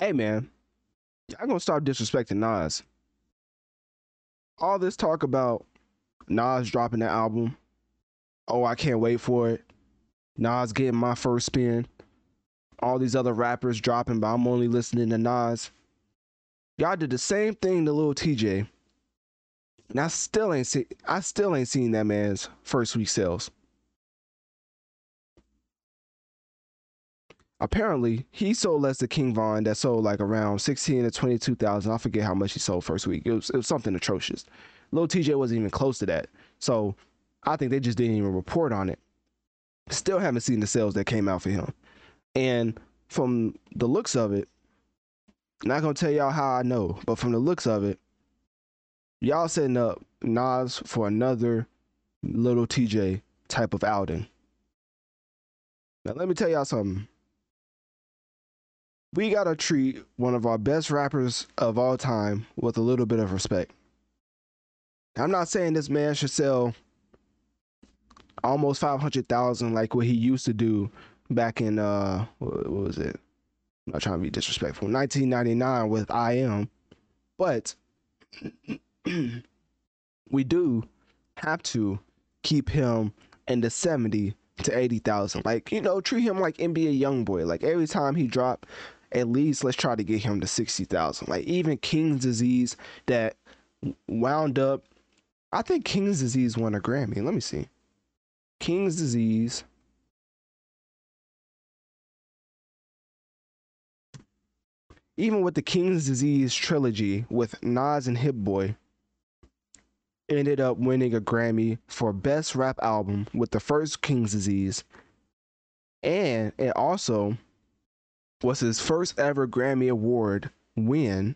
Hey man, y'all gonna stop disrespecting Nas. All this talk about Nas dropping the album. Oh, I can't wait for it. Nas getting my first spin. All these other rappers dropping, but I'm only listening to Nas. Y'all did the same thing to Lil Tjay. And I still ain't see I still ain't seen that man's first week sales. Apparently he sold less than King Von that sold like around 16 to 22,000. I forget how much he sold first week. It was, it was something atrocious. Lil Tjay wasn't even close to that. So I think they just didn't even report on it. Still haven't seen the sales that came out for him. And from the looks of it, not gonna tell y'all how I know, but from the looks of it, y'all setting up Nas for another little Tjay type of outing. Now let me tell y'all something we gotta treat one of our best rappers of all time with a little bit of respect. I'm not saying this man should sell almost 500,000 like what he used to do back in uh what, was it? I'm not trying to be disrespectful. 1999 with I am, but we do have to keep him in the 70 to 80,000. Like, you know, treat him like NBA YoungBoy. Like every time he drop at least let's try to get him to 60,000. Like even King's disease that wound up I think King's disease won a Grammy. Let me see. King's disease Even with the King's Disease trilogy with Nas and Hit-Boy, ended up winning a Grammy for Best Rap Album with the first King's Disease. And it also was his first ever Grammy Award win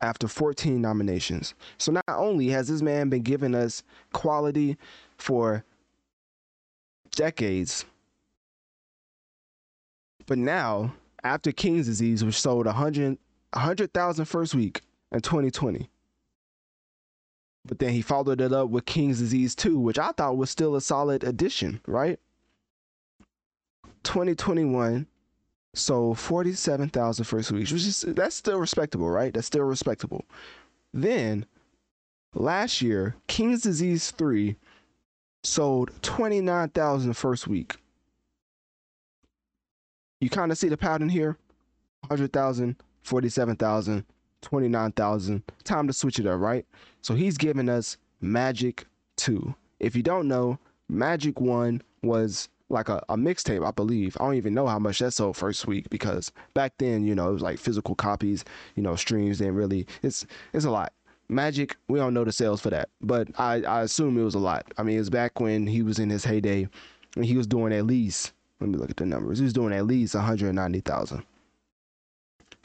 after 14 nominations. So not only has this man been giving us quality for decades, but now after King's Disease, which sold 100 100,000 first week in 2020. But then he followed it up with King's Disease 2, which I thought was still a solid addition, right? 2021 so 47,000 first weeks, which is that's still respectable, right? That's still respectable. Then last year, King's Disease 3 sold 29,000 first week. You kind of see the pattern here 100,000, 47,000, 29,000. Time to switch it up, right? So he's giving us Magic 2. If you don't know, Magic 1 was like a, a mixtape, I believe. I don't even know how much that sold first week because back then, you know, it was like physical copies, you know, streams didn't really it's it's a lot. Magic, we don't know the sales for that, but I, I assume it was a lot. I mean, it was back when he was in his heyday and he was doing at least let me look at the numbers. He was doing at least 190,000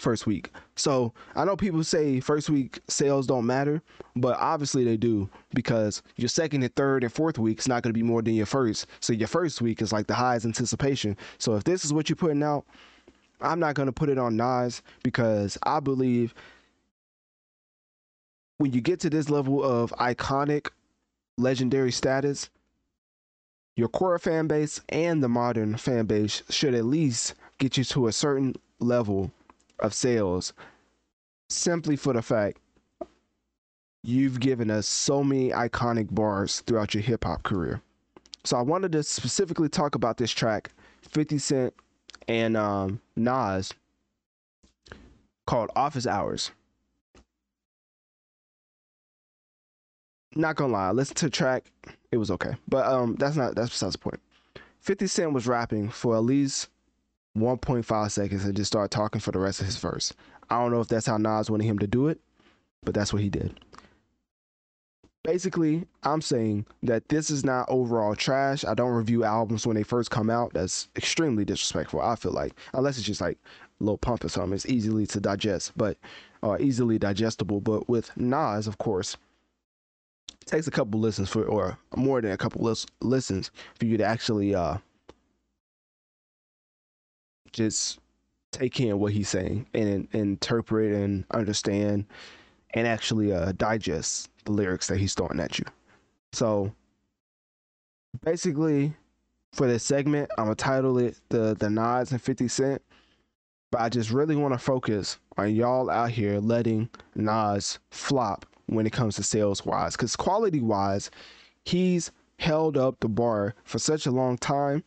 first week. So I know people say first week sales don't matter, but obviously they do because your second and third and fourth week is not going to be more than your first. So your first week is like the highest anticipation. So if this is what you're putting out, I'm not gonna put it on Nas because I believe when you get to this level of iconic, legendary status, your core fan base and the modern fan base should at least get you to a certain level of sales simply for the fact you've given us so many iconic bars throughout your hip hop career. So I wanted to specifically talk about this track, 50 Cent and um, Nas, called Office Hours. Not gonna lie, listen to the track, it was okay. But um that's not that's besides the point. 50 Cent was rapping for at least 1.5 seconds and just started talking for the rest of his verse. I don't know if that's how Nas wanted him to do it, but that's what he did. Basically i'm saying that this is not overall trash. I don't review albums when they first come out. That's extremely disrespectful i feel like unless it's just like Lil Pump or something. It's easily to digest but uh, easily digestible. But with nas of course it takes a couple listens for or more than a couple lis- listens for you to actually uh just take in what he's saying and, and interpret and understand and actually uh digest the lyrics that he's throwing at you. So basically, for this segment, I'm gonna title it the the Nas and 50 Cent. But I just really want to focus on y'all out here letting Nas flop when it comes to sales wise, because quality wise, he's held up the bar for such a long time,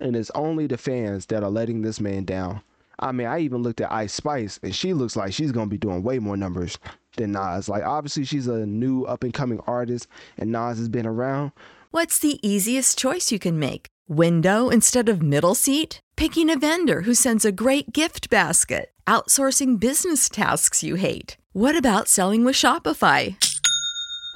and it's only the fans that are letting this man down. I mean, I even looked at Ice Spice, and she looks like she's gonna be doing way more numbers than Nas. Like obviously she's a new up and coming artist and Nas has been around. What's the easiest choice you can make? Window instead of middle seat? Picking a vendor who sends a great gift basket? Outsourcing business tasks you hate? What about selling with Shopify?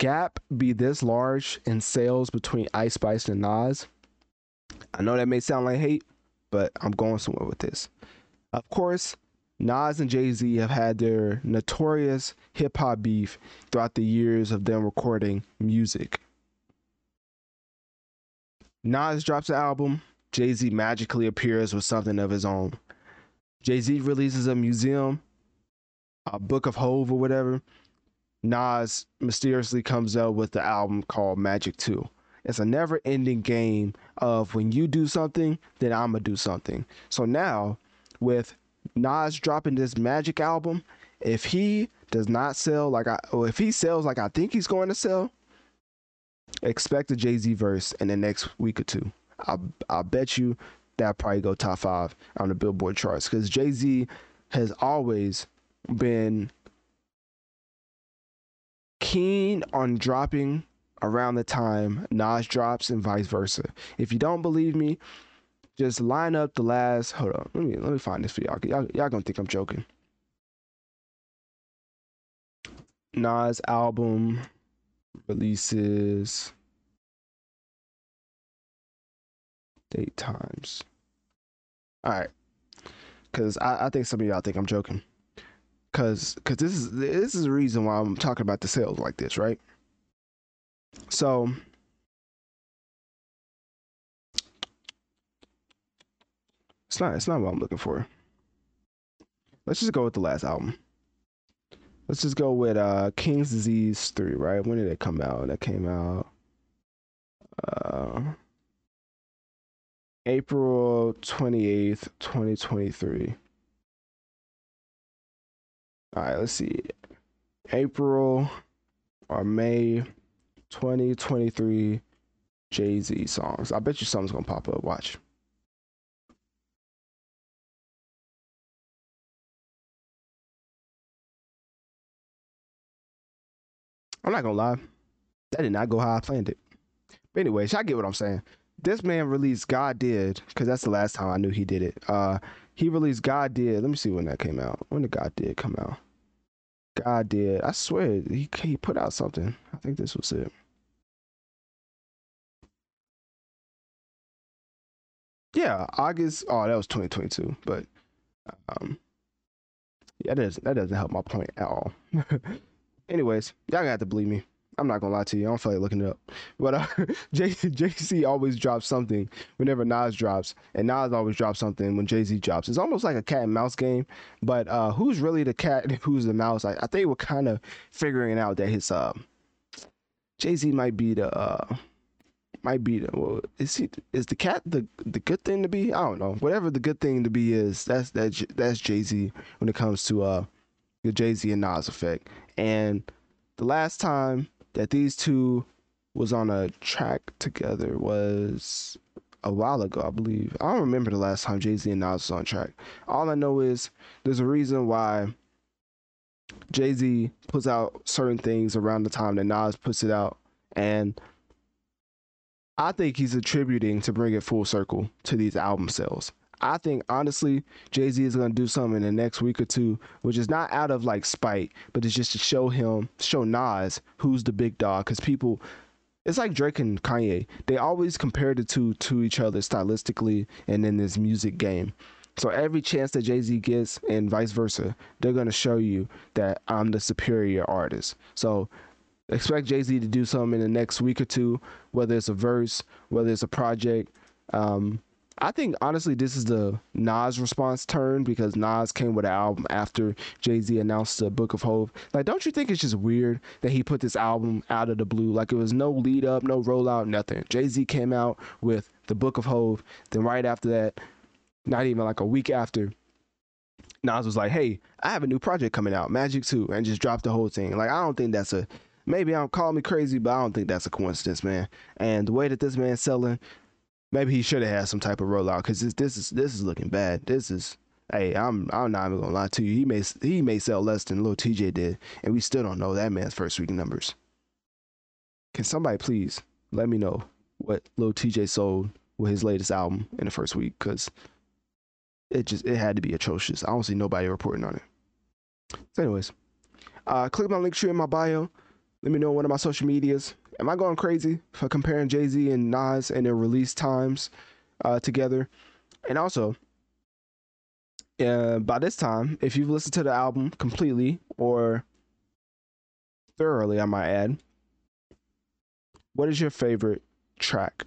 gap be this large in sales between Ice Spice and Nas? I know that may sound like hate, but I'm going somewhere with this. Of course, Nas and Jay Z have had their notorious hip hop beef throughout the years of them recording music. Nas drops an album, Jay Z magically appears with something of his own. Jay Z releases a museum, a book of Hov or whatever. Nas mysteriously comes out with the album called Magic 2. It's a never ending game of when you do something, then I'm going to do something. So now, with Nas dropping this Magic album, if he does not sell like I, or if he sells like I think he's going to sell, expect a Jay Z verse in the next week or two. I'll, I'll bet you that probably go top five on the Billboard charts because Jay Z has always been keen on dropping around the time Nas drops and vice versa. If you don't believe me, just line up the last. Hold on, let me let me find this for y'all. Y'all, y'all gonna think I'm joking. Nas album releases date times. All right, because I, I think some of y'all think I'm joking because because this is this is the reason why I'm talking about the sales like this, right? So it's not it's not what I'm looking for. Let's just go with the last album. Let's just go with uh King's Disease 3, right? When did it come out? That came out uh April 28th, 2023. All right, let's see. April or May 2023 Jay Z songs. I bet you something's gonna pop up. Watch. I'm not gonna lie, that did not go how I planned it. But anyway, y'all get what I'm saying. This man released God Did, because that's the last time I knew he did it. Uh he released God Did. Let me see when that came out. When did God Did come out? God Did. I swear he he put out something. I think this was it. Yeah, August. Oh, that was 2022. But um, yeah, that doesn't that doesn't help my point at all. Anyways, y'all have to believe me. I'm not gonna lie to you. I don't feel like looking it up. But uh, J- Jay Z always drops something whenever Nas drops, and Nas always drops something when Jay Z drops. It's almost like a cat and mouse game. But uh, who's really the cat and who's the mouse? I, I think we're kind of figuring out that his uh, Jay Z might be the uh, might be the well, is he is the cat the the good thing to be? I don't know. Whatever the good thing to be is, that's that that's Jay Z when it comes to uh the Jay Z and Nas effect. And the last time that these two was on a track together was a while ago, I believe. I don't remember the last time Jay Z and Nas was on track. All I know is there's a reason why Jay Z puts out certain things around the time that Nas puts it out, and I think he's attributing to bring it full circle to these album sales. I think honestly, Jay Z is gonna do something in the next week or two, which is not out of like spite, but it's just to show him, show Nas who's the big dog. Because people, it's like Drake and Kanye. They always compare the two to each other stylistically and in this music game. So every chance that Jay Z gets, and vice versa, they're gonna show you that I'm the superior artist. So expect Jay Z to do something in the next week or two, whether it's a verse, whether it's a project. Um, I think honestly this is the Nas response turn because Nas came with an album after Jay Z announced the Book of Hov. Like, don't you think it's just weird that he put this album out of the blue? Like it was no lead up, no rollout, nothing. Jay Z came out with the Book of Hov. Then right after that, not even like a week after, Nas was like, "Hey, I have a new project coming out, Magic 2, and just dropped the whole thing. Like I don't think that's a maybe I'm calling me crazy, but I don't think that's a coincidence, man. And the way that this man's selling, maybe he should have had some type of rollout because this, this is this is looking bad. This is hey, I'm I'm not even gonna lie to you. He may he may sell less than little Tjay did, and we still don't know that man's first week numbers. Can somebody please let me know what little Tjay sold with his latest album in the first week? Because it just it had to be atrocious. I don't see nobody reporting on it. So, anyways, uh, click my link tree in my bio. Let me know on one of my social medias. Am I going crazy for comparing Jay Z and Nas and their release times uh, together? And also, uh, by this time, if you've listened to the album completely or thoroughly, I might add, what is your favorite track?